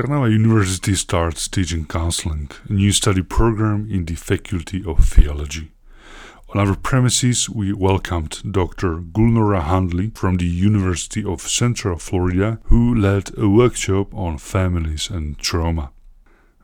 Trnava University starts teaching counseling, a new study program in the Faculty of Theology. On our premises, we welcomed Dr. Gulnora Hundley from the University of Central Florida, who led a workshop on families and trauma.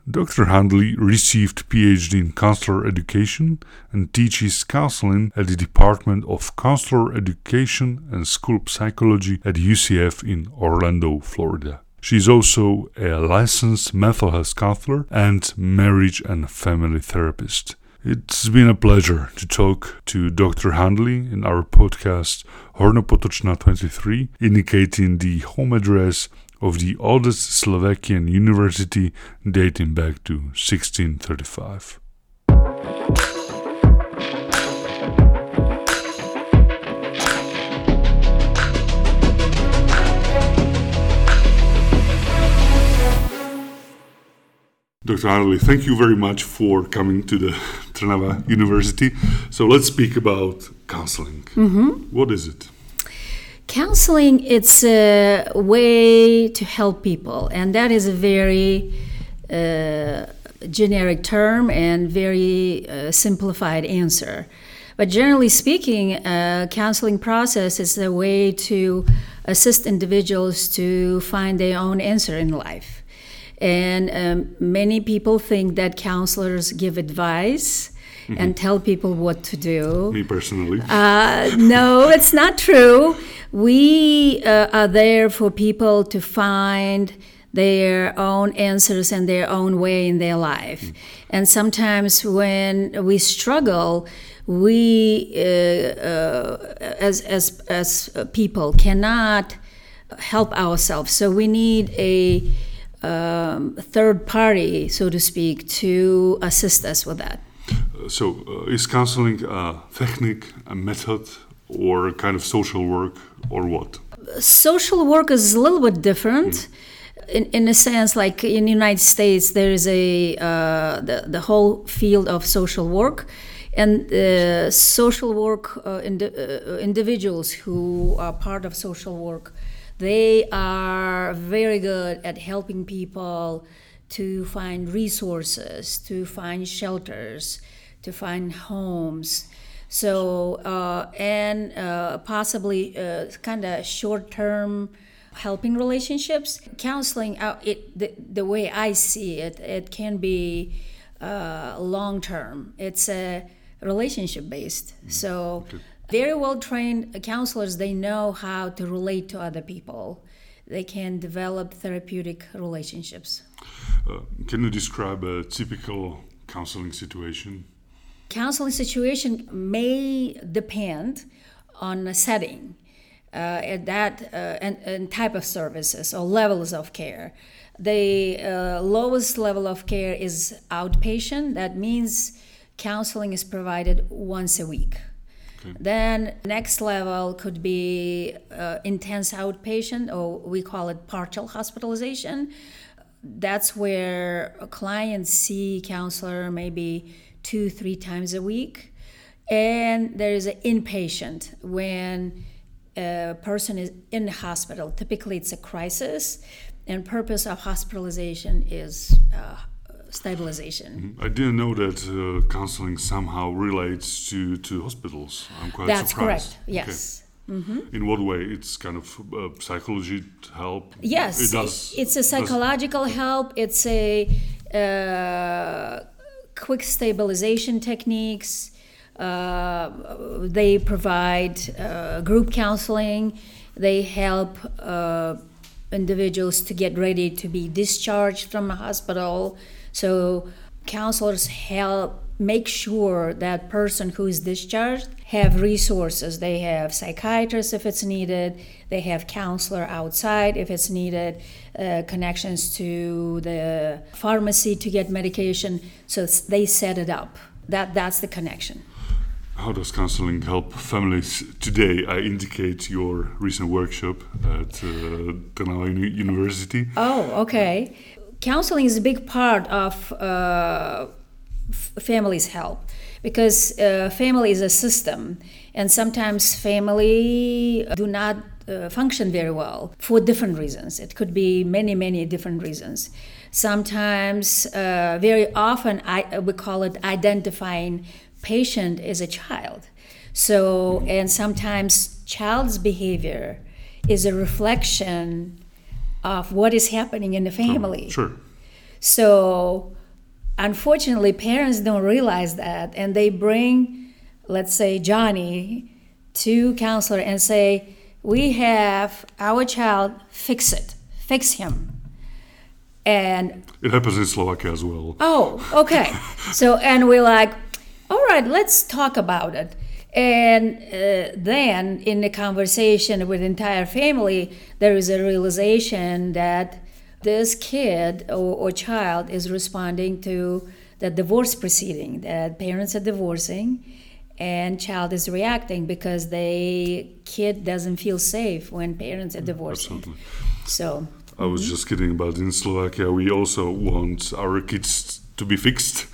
Dr. Hundley received PhD in counselor education and teaches counseling at the Department of Counselor Education and School Psychology at UCF in Orlando, Florida. She is also a licensed mental health counselor and marriage and family therapist. It's been a pleasure to talk to Dr. Hundley in our podcast Hornopotočná 23, indicating the home address of the oldest Slovakian university dating back to 1635. Dr. Hundley, thank you very much for coming to the Trnava University. So let's speak about counseling. Mm-hmm. What is it? Counseling, it's a way to help people, and that is a very uh, generic term and very uh, simplified answer. But generally speaking, uh, counseling process is a way to assist individuals to find their own answer in life. And um, many people think that counselors give advice mm-hmm. and tell people what to do. Me personally. Uh, no, it's not true. We uh, are there for people to find their own answers and their own way in their life. Mm. And sometimes when we struggle, we, uh, uh, as, as, as people, cannot help ourselves. So we need a um, third party, so to speak, to assist us with that. Uh, so, uh, is counseling a technique, a method, or a kind of social work, or what? Social work is a little bit different. Mm. In, in a sense, like in the United States, there is a uh, the, the whole field of social work, and uh, social work uh, indi- uh, individuals who are part of social work they are very good at helping people to find resources, to find shelters, to find homes. So, uh, and uh, possibly uh, kind of short term helping relationships. Counseling, uh, it, the, the way I see it, it can be uh, long term. It's a relationship based. So, okay very well trained counselors they know how to relate to other people. They can develop therapeutic relationships. Uh, can you describe a typical counseling situation? Counseling situation may depend on the setting uh, that uh, and, and, type of services or levels of care. The uh, lowest level of care is outpatient. That means counseling is provided once a week Okay. Then next level could be uh, intense outpatient, or we call it partial hospitalization. That's where clients see counselor maybe two, three times a week. And there is an inpatient when a person is in the hospital. Typically, it's a crisis, and purpose of hospitalization is uh, stabilization. Mm-hmm. I didn't know that uh, counseling somehow relates to, to hospitals. I'm quite That's surprised. correct, yes. Okay. Mm-hmm. In what way? It's kind of uh, psychology help. Yes, it does, it's a psychological does. help. It's a uh, quick stabilization techniques. Uh, they provide uh, group counseling. They help uh, individuals to get ready to be discharged from a hospital. So counselors help make sure that person who is discharged have resources. They have psychiatrists if it's needed. They have counselor outside if it's needed uh, connections to the pharmacy to get medication. So they set it up. That that's the connection. How does counseling help families today? I indicate your recent workshop at uh, University. Oh, okay counseling is a big part of uh, family's help because uh, family is a system and sometimes family do not uh, function very well for different reasons. It could be many, many different reasons. Sometimes, uh, very often, I, we call it identifying patient as a child. So, and sometimes child's behavior is a reflection of what is happening in the family. Sure. So, unfortunately, parents don't realize that, and they bring, let's say, Johnny to counselor and say, "We have our child fix it, fix him." And It happens in Slovakia as well. oh, okay. so, and we're like, "All right, let's talk about it." And uh, then, in the conversation with the entire family, there is a realization that this kid or, or child is responding to the divorce proceeding that parents are divorcing and child is reacting because the kid doesn't feel safe when parents are divorcing Absolutely. so I was Mm-hmm. just kidding but in Slovakia. We also want our kids to be fixed.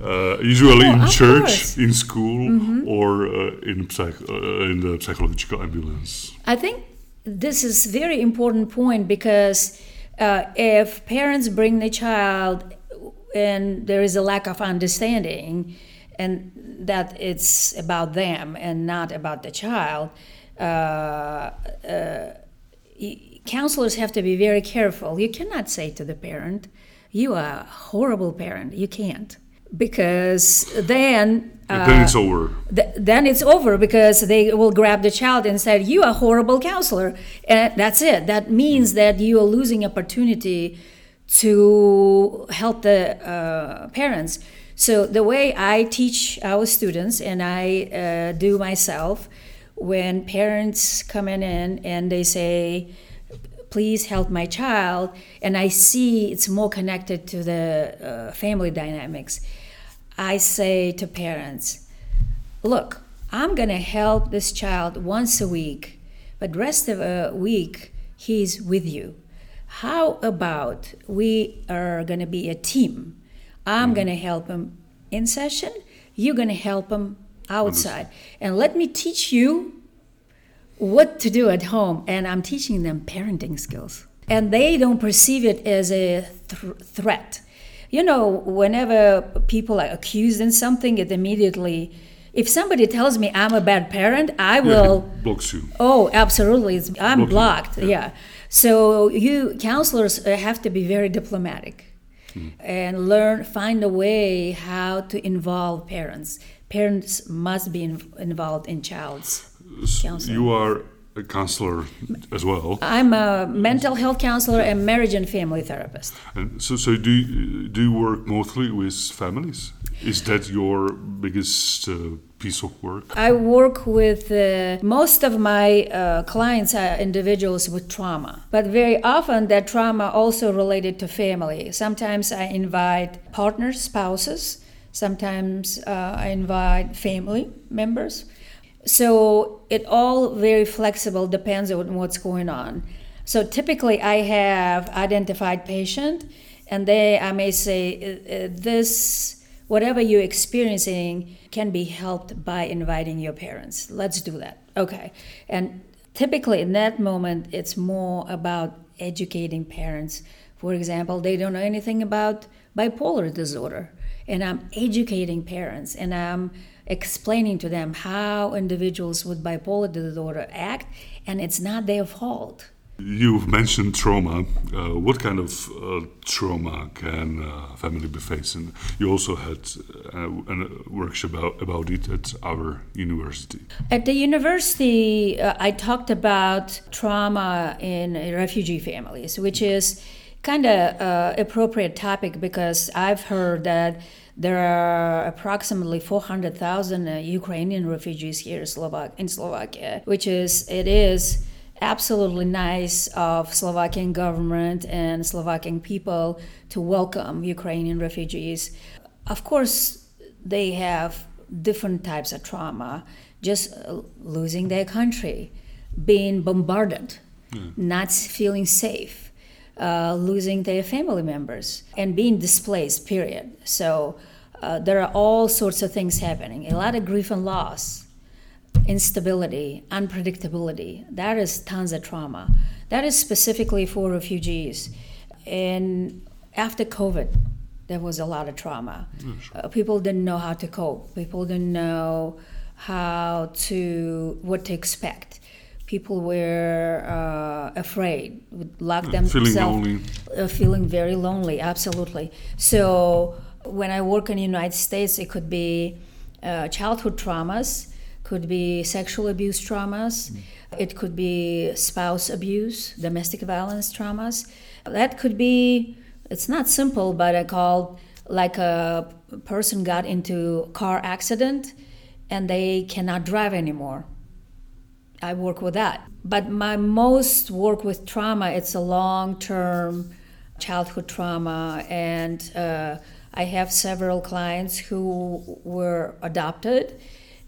Uh, usually Oh, in church, course. Mm-hmm. in school, or uh, in psych- uh, in the psychological ambulance. i think this is very important point because uh, if parents bring the child and there is a lack of understanding and that it's about them and not about the child uh, uh, counselors have to be very careful you cannot say to the parent you are a horrible parent you can't because then And then it's over. th- then it's over because they will grab the child and say you are a horrible counselor. And that's it. That means that you are losing opportunity to help the uh, parents. So the way i teach our students and i uh, do myself when parents come in and they say please help my child and i see it's more connected to the uh, family dynamics. I say to parents look i'm going to help this child once a week but rest of a week he's with you. How about we are going to be a team? I'm going to help him in session you're going to help him outside. And let me teach you what to do at home and i'm teaching them parenting skills. And they don't perceive it as a th- threat. You know whenever people are accused in something it immediately if somebody tells me i'm a bad parent i will Yeah, blocks you. oh absolutely. It's, i'm Blocking, blocked. Yeah. yeah. so you counselors uh, have to be very diplomatic and learn find a way how to involve parents. Parents must be in, involved in child's Counseling. You are a counselor as well. I'm a mental health counselor and marriage and family therapist. And so, so do you, do you work mostly with families? Is that your biggest uh, piece of work? I work with uh, most of my uh, clients are individuals with trauma, but very often that trauma also related to family. Sometimes I invite partners, spouses. Sometimes uh, I invite family members. So it all very flexible, depends on what's going on. So typically, I have identified patient, and they I may say uh, uh, this whatever you're experiencing can be helped by inviting your parents. Let's do that. Okay, and typically in that moment, it's more about educating parents. For example, they don't know anything about bipolar disorder, and I'm educating parents, and I'm explaining to them how individuals with bipolar disorder act, and it's not their fault. You've mentioned trauma. Uh, what kind of uh, trauma can uh, family be facing? You also had uh, a workshop about, about it at our university. At the university, uh, I talked about trauma in refugee families, which is kind of uh, appropriate topic because I've heard that there are approximately 400,000 uh, Ukrainian refugees here in, Slovak- in Slovakia, which is it is absolutely nice of Slovakian government and Slovakian people to welcome Ukrainian refugees. Of course, they have different types of trauma, just uh, losing their country, being bombarded, not feeling safe, uh, losing their family members, and being displaced, period. So uh, there are all sorts of things happening, a lot of grief and loss. instability, unpredictability. That is tons of trauma. That is specifically for refugees. And after COVID, there was a lot of trauma. Uh, people didn't know how to cope. People didn't know how to what to expect. People were uh, afraid, would lock feeling themselves, lonely. uh, feeling very lonely. Absolutely. So when I work in the United States, it could be uh, childhood traumas, could be sexual abuse traumas, it could be spouse abuse, domestic violence traumas. That could be. It's not simple, but I call like a person got into car accident and they cannot drive anymore. I work with that. But my most work with trauma, it's a long term childhood trauma. And uh, I have several clients who were adopted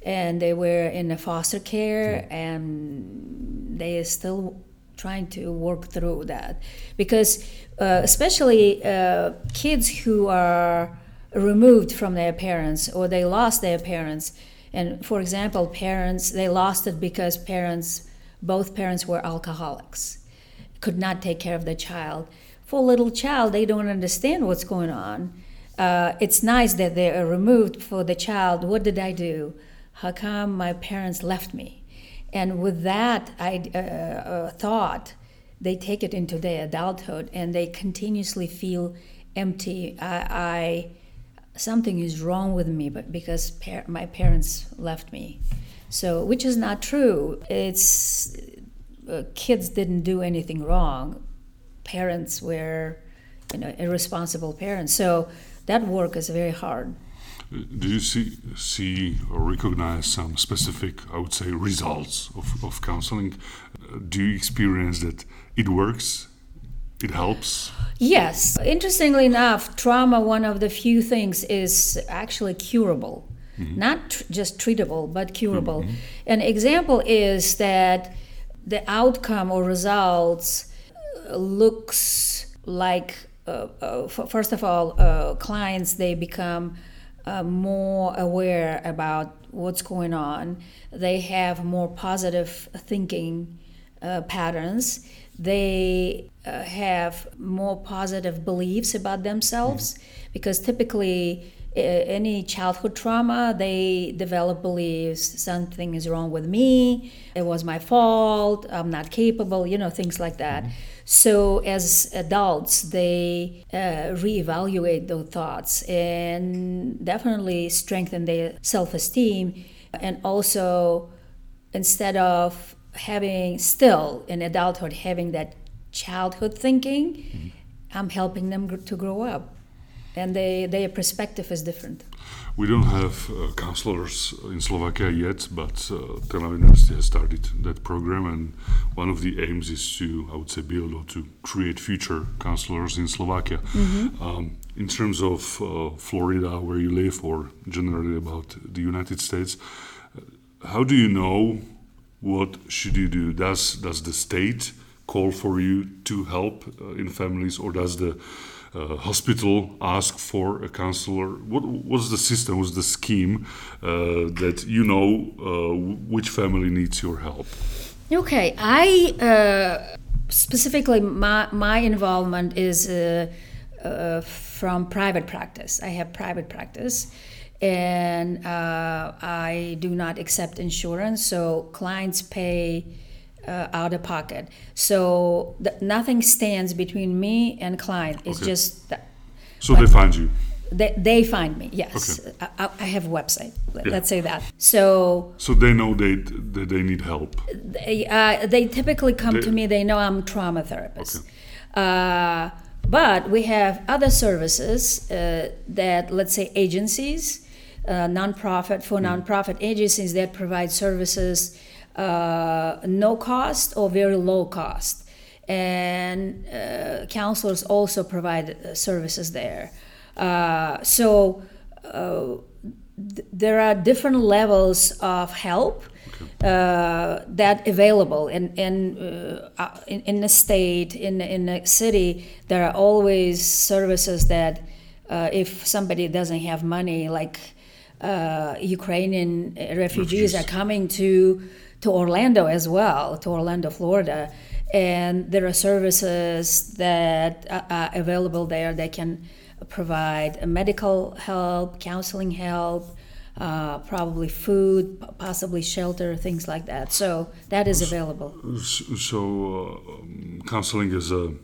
and they were in a foster care and they are still trying to work through that. Because, uh, especially uh, kids who are removed from their parents or they lost their parents, and for example, parents, they lost it because parents, both parents were alcoholics, could not take care of the child. For little child, they don't understand what's going on. Uh, it's nice that they are removed for the child. What did I do? How come my parents left me? And with that I, uh, uh, thought, they take it into their adulthood and they continuously feel empty. I, I something is wrong with me, but because par- my parents left me, so which is not true. It's uh, kids didn't do anything wrong. Parents were, you know, irresponsible parents. So that work is very hard. Do you see see or recognize some specific, I would say, results of, of counseling? Uh, do you experience that it works? It helps? Yes. Interestingly enough, trauma, one of the few things, is actually curable. Not tr- just treatable, but curable. An example is that the outcome or results uh, looks like, uh, uh, f- first of all, uh, clients, they become uh, more aware about what's going on. They have more positive thinking uh, patterns. They uh, have more positive beliefs about themselves because typically, uh, any childhood trauma, they develop beliefs something is wrong with me, it was my fault, I'm not capable, you know, things like that. So, as adults, they uh, reevaluate those thoughts and definitely strengthen their self esteem. And also, instead of having still in adulthood having that childhood thinking, I'm helping them gr- to grow up. And they, their perspective is different. We don't have uh, counselors in Slovakia yet, but uh, Trnava University has started that program, and one of the aims is to, I would say, build or to create future counselors in Slovakia. Um, in terms of uh, Florida, where you live, or generally about the United States, uh, how do you know what should you do? Does does the state call for you to help uh, in families, or does the uh, hospital ask for a counselor? What what's the system? What's the scheme uh, that you know uh, which family needs your help? Okay, I uh, specifically my my involvement is uh, from private practice. I have private practice, and I do not accept insurance, so clients pay. Uh, out of pocket, so th- nothing stands between me and client. It's Okay. just that So they find you. they, they find me. Yes. I, I- I have a website. Let- Yeah. Let's say that. So So they know they that they need help. they, uh, they typically come to me. They know I'm a trauma therapist. Uh, but we have other services uh, that, let's say, agencies, uh, nonprofit for nonprofit agencies that provide services uh, no cost or very low cost, and uh, counselors also provide uh, services there. Uh, so. Uh, th- there are different levels of help uh, that available in in, in in the state in in the city there are always services that uh, if somebody doesn't have money like uh, Ukrainian refugees, are coming to to Orlando as well, to Orlando, Florida, and there are services that are available there. They can provide medical help, counseling help, uh, probably food, possibly shelter, things like that. So that is available. So, uh, counseling is a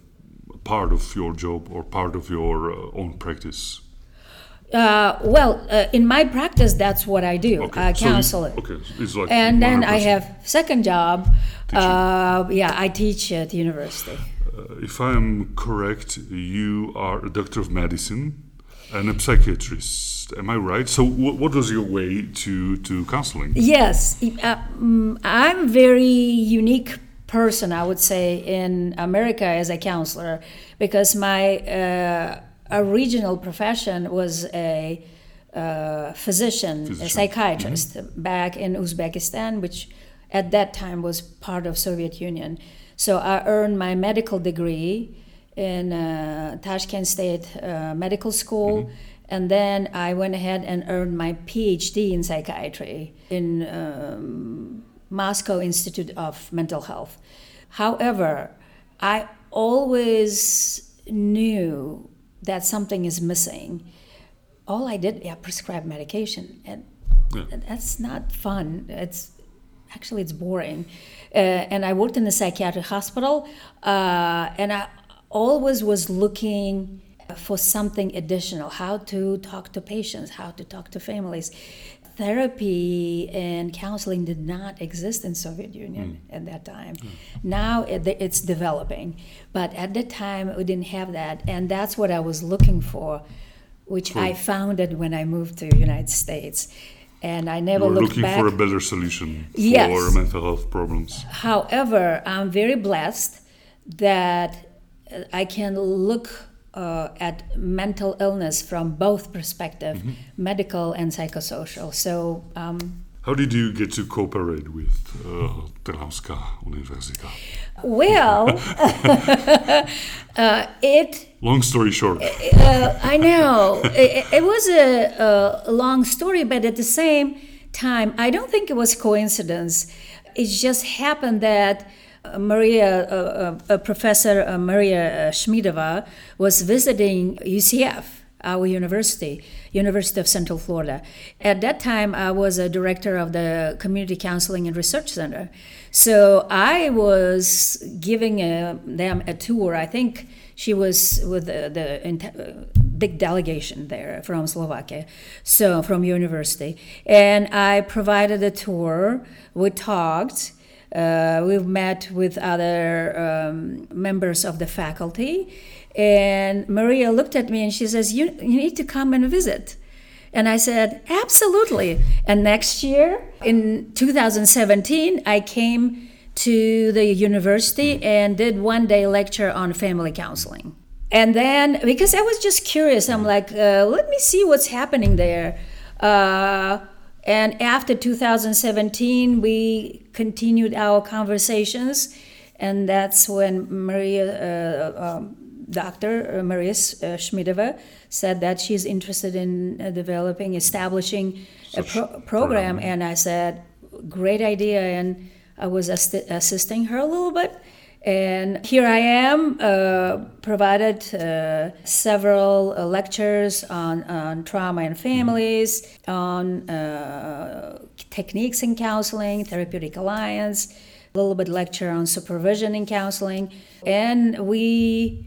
part of your job or part of your uh, own practice. Uh, well, uh, in my practice, that's what I do. Okay, I so you- counsel it. okay, it's like and then I 100%. have second job. Uh, yeah, I teach at university. Uh, if I am correct, you are a doctor of medicine and a psychiatrist. Am I right? So, wh- what was your way to to counseling? Yes, uh, mm, I'm very unique person, I would say, in America as a counselor, because my uh, original profession was a uh, physician, a Physician. psychiatrist back in Uzbekistan, which at that time was part of Soviet Union. So I earned my medical degree in uh, Tashkent State uh, Medical School. And then I went ahead and earned my PhD in psychiatry in um, Moscow Institute of Mental Health. However, I always knew that something is missing. All I did, yeah, prescribe medication, and Yeah. that's not fun. It's actually it's boring. Uh, and I worked in the psychiatric hospital, uh, and I always was looking for something additional how to talk to patients, how to talk to families. Therapy and counseling did not exist in Soviet Union hmm. at that time. Hmm. Now it, it's developing, but at that time we didn't have that, and that's what I was looking for, which I found it when I moved to the United States, and I never You were looked looking back. for a better solution Yes. for mental health problems. However, I'm very blessed that I can look uh, at mental illness from both perspective, Mm-hmm. medical and psychosocial. So um, How did you get to cooperate with uh, Trnavská univerzita? well, uh, it Long story short, uh, I know it, it was a, a long story, but at the same time, I don't think it was coincidence. It just happened that uh, Maria, uh, uh, uh, Professor Maria Schmidova, was visiting UCF, our university, University of Central Florida. At that time, I was a director of the Community Counseling and Research Center. So I was giving uh, them a tour. I think she was with the, the big delegation there from Slovakia, so from university, and I provided a tour. We talked. Uh, we've met with other um, members of the faculty, and Maria looked at me and she says, "You you need to come and visit." And I said, absolutely. And next year, in 2017, I came to the university and did one day lecture on family counseling. And then, because I was just curious, I'm like, uh, let me see what's happening there. Uh, and after 2017, we continued our conversations. And that's when Maria, uh, um, Dr. uh, Maria uh, Schmidova said that she's interested in uh, developing, establishing a pro- program. And I said, great idea. And I was assi- assisting her a little bit. And here I am, uh, provided uh, several uh, lectures on, on trauma and families, on uh, techniques in counseling, therapeutic alliance, a little bit lecture on supervision in counseling. And we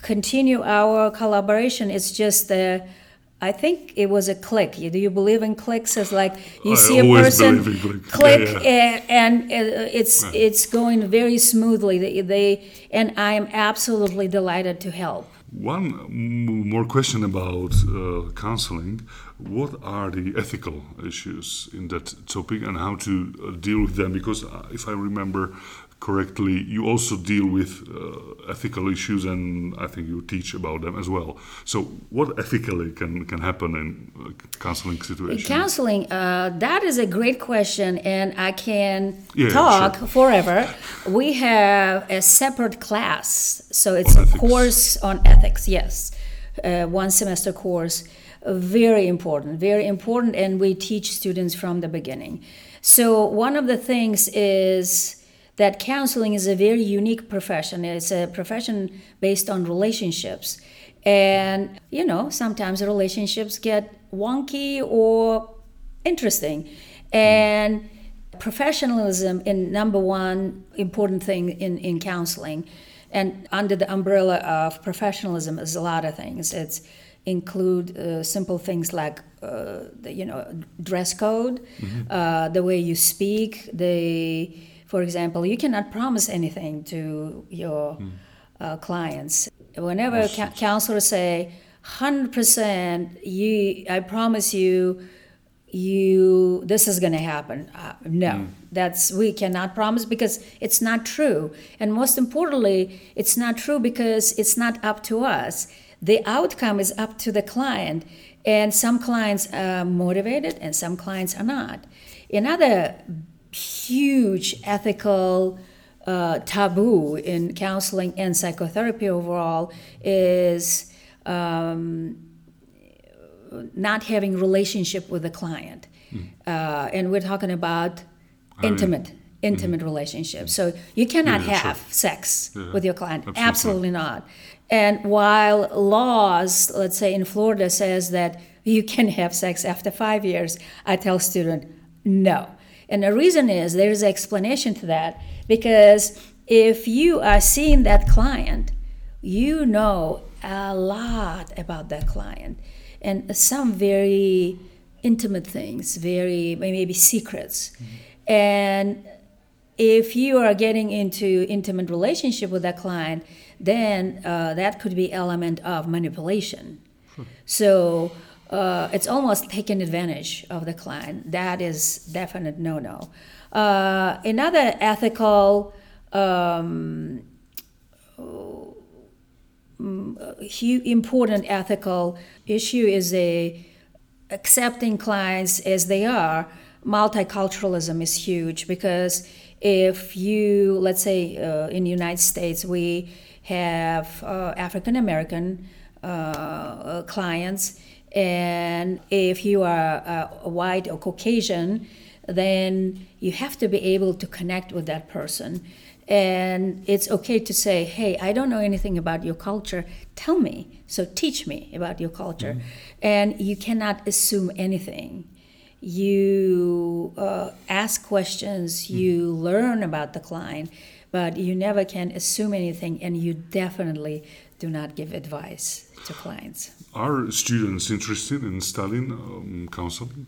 continue our collaboration. It's just uh, I think it was a click. Do you believe in clicks? As like you I see a person click. click, Yeah, uh, and uh, it's it's going very smoothly. They, they and I am absolutely delighted to help. One more question about uh, counseling. What are the ethical issues in that topic and how to uh, deal with them? Because uh, if I remember correctly, you also deal with uh, ethical issues and I think you teach about them as well. So, what ethically can, can happen in counseling situations? Counseling, uh, that is a great question, and I can Yeah, talk sure. forever. We have a separate class, so it's On a ethics. course on ethics, yes. uh, one semester course. Very important, very important, and we teach students from the beginning. So, one of the things is that counseling is a very unique profession. It's a profession based on relationships. And, you know, sometimes relationships get wonky or interesting. And professionalism in number one important thing in, in counseling and under the umbrella of professionalism is a lot of things it's include uh, simple things like uh, the, you know dress code mm-hmm. uh, the way you speak the for example you cannot promise anything to your mm. clients. Whenever ca- counselors say 100% you i promise you you this is going to happen uh, no. Mm. that's we cannot promise because it's not true. And most importantly it's not true because it's not up to us. The outcome is up to the client and some clients are motivated and some clients are not. Another huge ethical uh, taboo in counseling and psychotherapy overall is um, not having relationship with the client mm. uh, and we're talking about I intimate mean, intimate mm-hmm. relationships so you cannot yeah, have sure. sex yeah, with your client absolutely, absolutely not and while laws let's say in florida says that you can have sex after five years i tell students no and the reason is there's an explanation to that because if you are seeing that client you know a lot about that client and some very intimate things, very maybe secrets. Mm-hmm. And if you are getting into intimate relationship with that client, then uh, that could be element of manipulation. Sure. So uh, it's almost taking advantage of the client. That is definite no-no. Uh, another ethical um, important ethical issue is a accepting clients as they are. Multiculturalism is huge because if you, let's say, uh, in the United States, we have uh, African American uh, clients, and if you are a white or Caucasian, then you have to be able to connect with that person. And it's okay to say hey i don't know anything about your culture. Tell me. So teach me about your culture. Mm-hmm. and you cannot assume anything. You uh, ask questions. Mm-hmm. you learn about the client but you never can assume anything and you definitely do not give advice to clients are students interested in studying um, counseling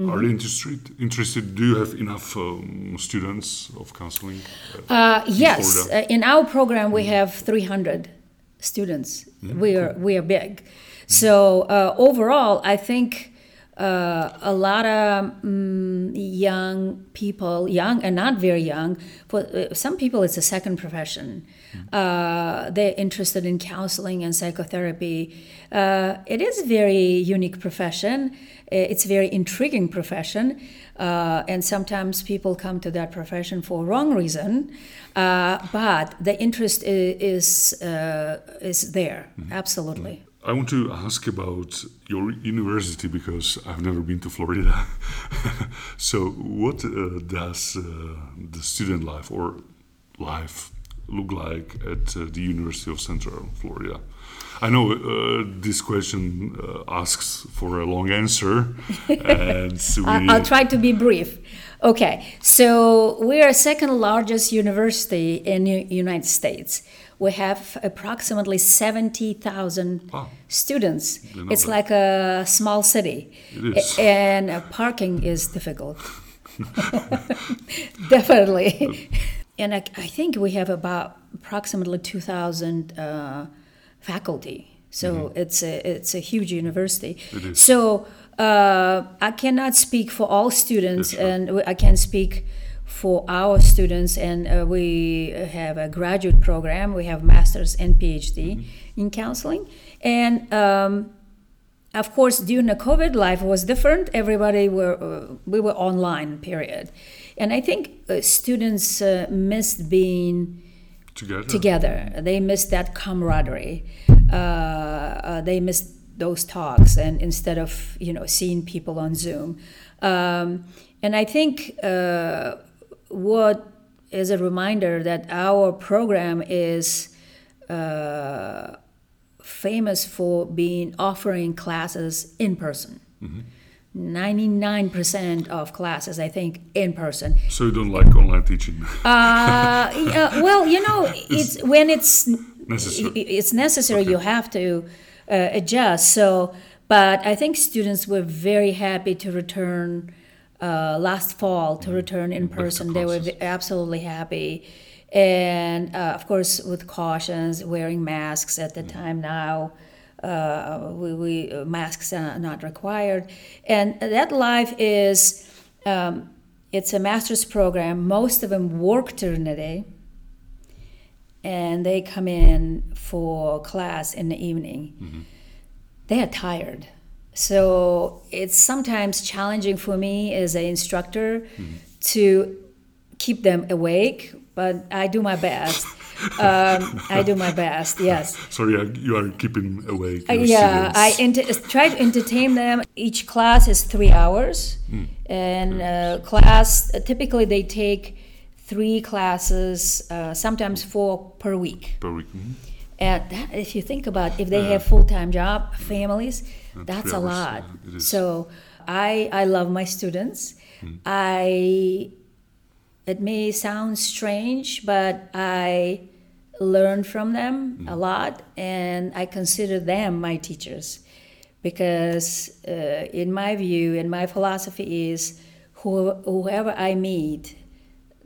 Mm-hmm. Are you interested? Interested? Do you have enough um, students of counseling? Uh, uh, yes, uh, in our program we mm-hmm. have 300 students. Mm-hmm. We are we are big, so uh, overall I think uh, a lot of um, young people, young and not very young, for uh, some people it's a second profession. Mm-hmm. they're interested in counseling and psychotherapy. it is a very unique profession it's a very intriguing profession, uh, and sometimes people come to that profession for wrong reason. Uh, but the interest is is, uh, is there, mm-hmm. absolutely. I want to ask about your university because I've never been to Florida. so, what uh, does uh, the student life or life look like at uh, the University of Central Florida? I know uh, this question uh, asks for a long answer, and we... I'll try to be brief. Okay, so we are second largest university in the United States. We have approximately 70,000 wow. students. It's that. like a small city. And uh, parking is difficult. Definitely. and I, I, think we have about approximately 2,000 uh, faculty. So mm-hmm. it's a it's a huge university. So uh, I cannot speak for all students, yes, and I can speak for our students. And uh, we have a graduate program. We have masters and PhD mm-hmm. in counseling, and. Um, of course, during the COVID, life was different. Everybody were uh, we were online, period, and I think uh, students uh, missed being together. together. They missed that camaraderie. uh, uh, they missed those talks and instead of you know seeing people on Zoom. Um, and I think uh, what is a reminder that our program is uh, famous for being offering classes in person. 99% of classes, I think, in person. So you don't like online teaching? Uh, yeah, well, you know, it's when it's Necessary. it's necessary. You have to uh, adjust. So, but I think students were very happy to return uh, last fall to return in person. They were absolutely happy, and uh, of course with cautions, wearing masks at the time now. Uh, we, we uh, masks are not required, and that life is um, it's a master's program. Most of them work during the day, and they come in for class in the evening. They are tired, so it's sometimes challenging for me as an instructor to keep them awake. But I do my best. um, I do my best. Yes. Sorry, I- you are keeping awake. Uh, yeah, I students. try to entertain them. Each class is three hours, and uh, class typically they take three classes, uh, sometimes four per week. per week. Mhm. And that, if you think about, if they have full time job, families, that's a lot. it is. So I I love my students. Hmm. I it may sound strange, but I learn from them Hmm. a lot, and I consider them my teachers because, uh, in my view, and my philosophy is, who, whoever I meet,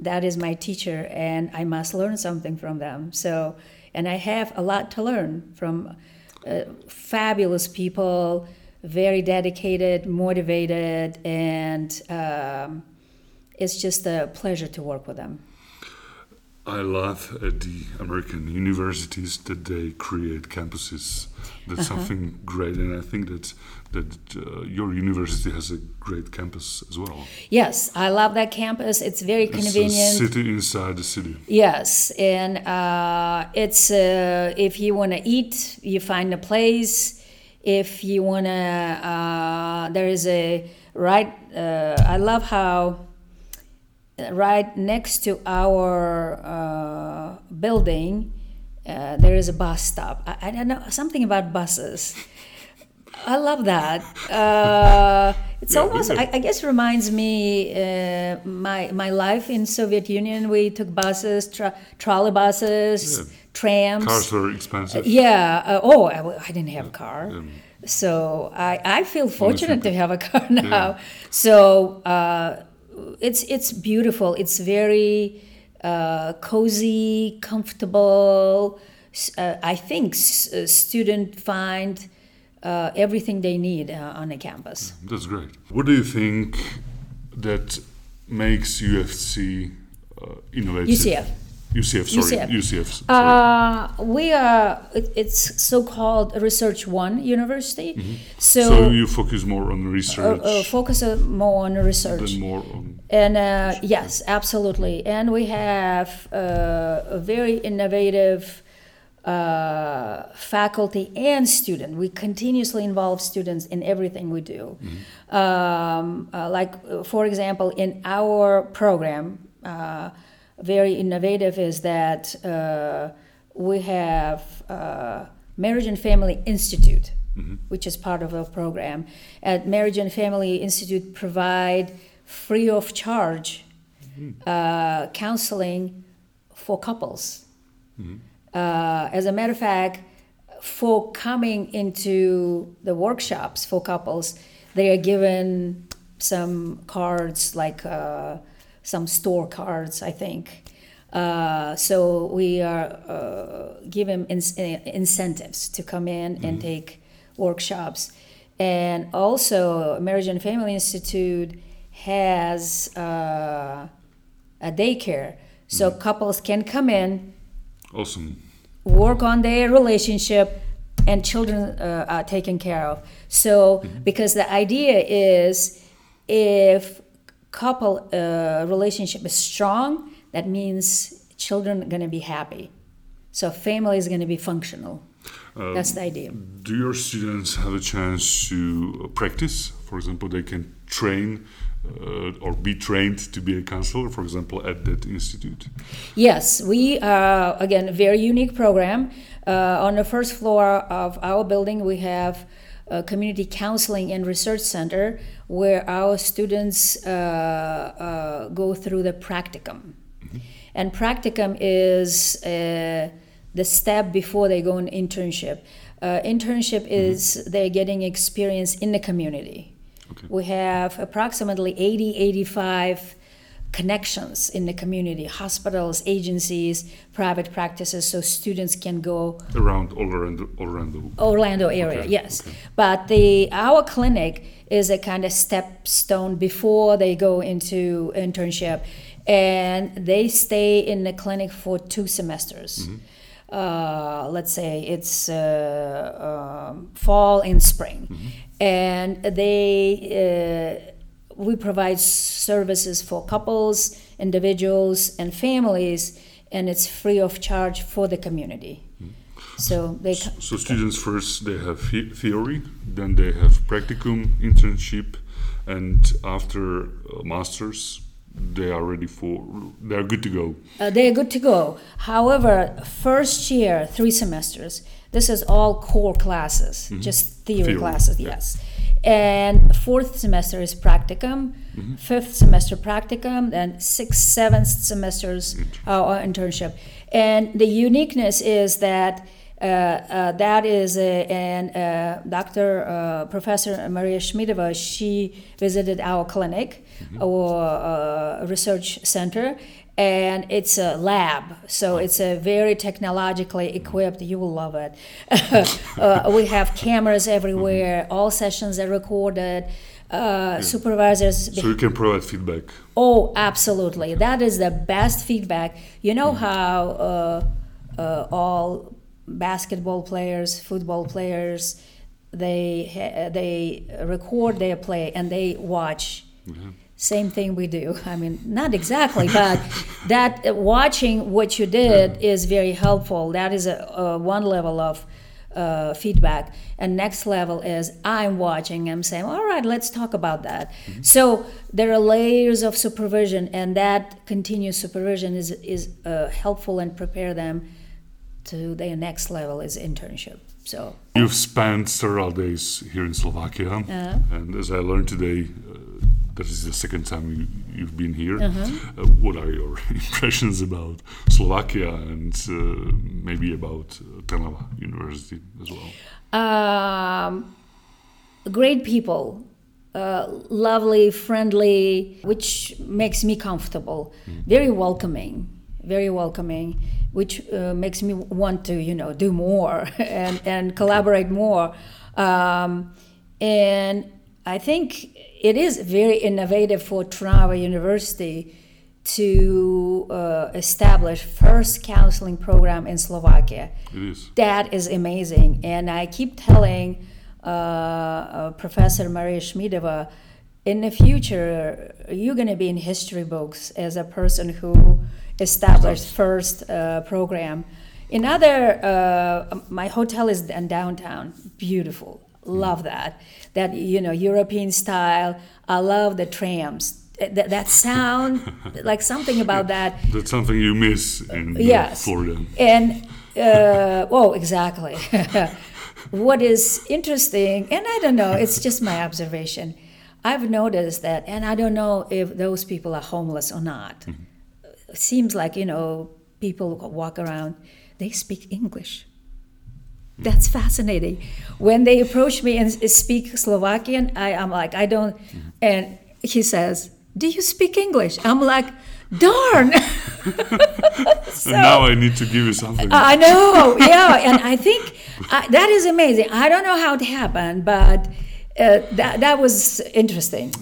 that is my teacher, and I must learn something from them. So, and I have a lot to learn from uh, fabulous people, very dedicated, motivated, and um, it's just a pleasure to work with them. I love at the American universities that they create campuses. That's Uh-huh. something great, and I think that that uh, your university has a great campus as well. Yes, I love that campus. It's very It's a convenient. city inside the city. Yes, and uh, it's uh, if you want to eat, you find a place. If you want to, uh, there is a right. Uh, I love how uh, right next to our uh, building, uh, there is a bus stop. I, I don't know something about buses. I love that. Uh, it's Yeah, almost. I, I guess, reminds me uh, my my life in Soviet Union. We took buses, tra- trolley buses, Yeah. trams. Cars were expensive. Yeah. Uh, oh, I, didn't have a car. Um, So I, I feel fortunate to have a car now. So uh, it's it's beautiful. It's very uh, cozy, comfortable. Uh, I think s- uh, student find uh, everything they need uh, on a campus. That's great. What do you think that makes UFC uh, innovative? UCF. UCF, sorry. UCF. UCF. sorry. Uh, we are. It, it's so-called Research One University. So, Mm-hmm. so you focus more on uh, research uh, focus uh, more on research. more on. And uh, yes, absolutely. And we have uh, a very innovative uh, faculty and student. We continuously involve students in everything we do. Um, uh, like, uh, for example, in our program, uh, very innovative is that uh, we have uh, Marriage and Family Institute, which is part of our program. At Marriage and Family Institute, provide free of charge uh, counseling for couples. Uh, as a matter of fact, for coming into the workshops for couples, they are given some cards, like uh, some store cards, I think. Uh, so we are uh, given in- incentives to come in and take workshops. And also, Marriage and Family Institute has uh, a daycare. So couples can come in, Awesome. Work on their relationship and children uh, are taken care of so because the idea is if couple uh, relationship is strong that means children are going to be happy so family is going to be functional Uh, That's the idea. Do your students have a chance to practice? For example, they can train or be trained to be a counselor, for example, at that institute? Yes, we are, again, a very unique program. Uh, on the first floor of our building, we have a community counseling and research center where our students uh, uh, go through the practicum. And practicum is uh, the step before they go on internship. Uh, internship is they're getting experience in the community. Okay. We have approximately 80, 85 connections in the community hospitals, agencies, private practices, so students can go Around Orlando, Orlando. Orlando area, Okay, yes. okay. But the our clinic is a kind of stepstone before they go into internship, and they stay in the clinic for two semesters. Mm-hmm. Uh, let's say it's uh, um, fall and spring, Mm-hmm. and they. Uh, we provide services for couples, individuals, and families, and it's free of charge for the community. So they co- So students first they have the- theory, then they have practicum, internship, and after uh, masters they are ready for they are good to go. uh, they're good to go. However, first year, three semesters, this is all core classes, just theory, Theory, classes, yeah. yes. And fourth semester is practicum, fifth semester practicum, and sixth, seventh semesters are our internship. And the uniqueness is that uh, uh, that is a, and uh, Dr. Uh, Professor Maria Schmidova, she visited our clinic, our uh, research center, and it's a lab, so it's a very technologically equipped. You will love it. uh, we have cameras everywhere. All sessions are recorded. Uh, Supervisors. So you can provide feedback. Oh, absolutely. That is the best feedback. You know how uh, uh, all basketball players, football players, they they record their play and they watch. Same thing we do. I mean, not exactly, but that uh, watching what you did is very helpful. That is a, a one level of uh, feedback. And next level is I'm watching. I'm saying, all right, let's talk about that. So there are layers of supervision, and that continuous supervision is is uh, helpful and prepare them to their next level is internship. So You've spent several days here in Slovakia, Uh-huh. and as I learned today, that is the second time you, you've been here. Uh-huh. Uh, what are your impressions about Slovakia and uh, maybe about uh, Trnava University as well? um, great people, uh, lovely, friendly, which makes me comfortable. Very welcoming, very welcoming, which uh, makes me want to, you know, do more and, and collaborate more. Um, and I think it is very innovative for Trnava University to uh, establish first counseling program in Slovakia. It is. that is amazing. And i keep telling uh, uh, professor maria schmidova in the future you're going to be in history books as a person who established first uh, program. In other uh, my hotel is in downtown. Beautiful love that that you know european style i love the trams that, that sound like something about that That's something you miss in Yes. Florida. and uh, oh, exactly. what is interesting, and I don't know, it's just my observation. I've noticed that, and I don't know if those people are homeless or not. It seems like you know people walk around, they speak English. That's fascinating. When they approach me and speak Slovakian, I, I'm like, I don't. And he says, "Do you speak English?" I'm like, "Darn." and now I need to give you something. I know, yeah, and I think uh, that is amazing. I don't know how it happened, but uh, that that was interesting.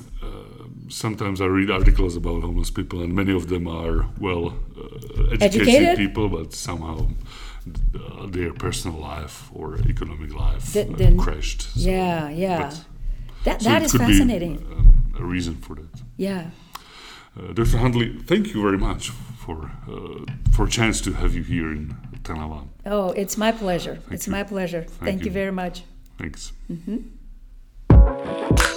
Sometimes I read articles about homeless people, and many of them are well uh, educated, Educated? people, but somehow uh, their personal life or economic life The- uh, crashed. So- Yeah, yeah, but- that so that is fascinating. Be, um, a reason for that. Yeah, Uh, Dr. Hundley, thank you very much for uh, for a chance to have you here in Trnava. Oh, it's my pleasure. it's you. my pleasure. Thank, you. you very much. Thanks. Mhm.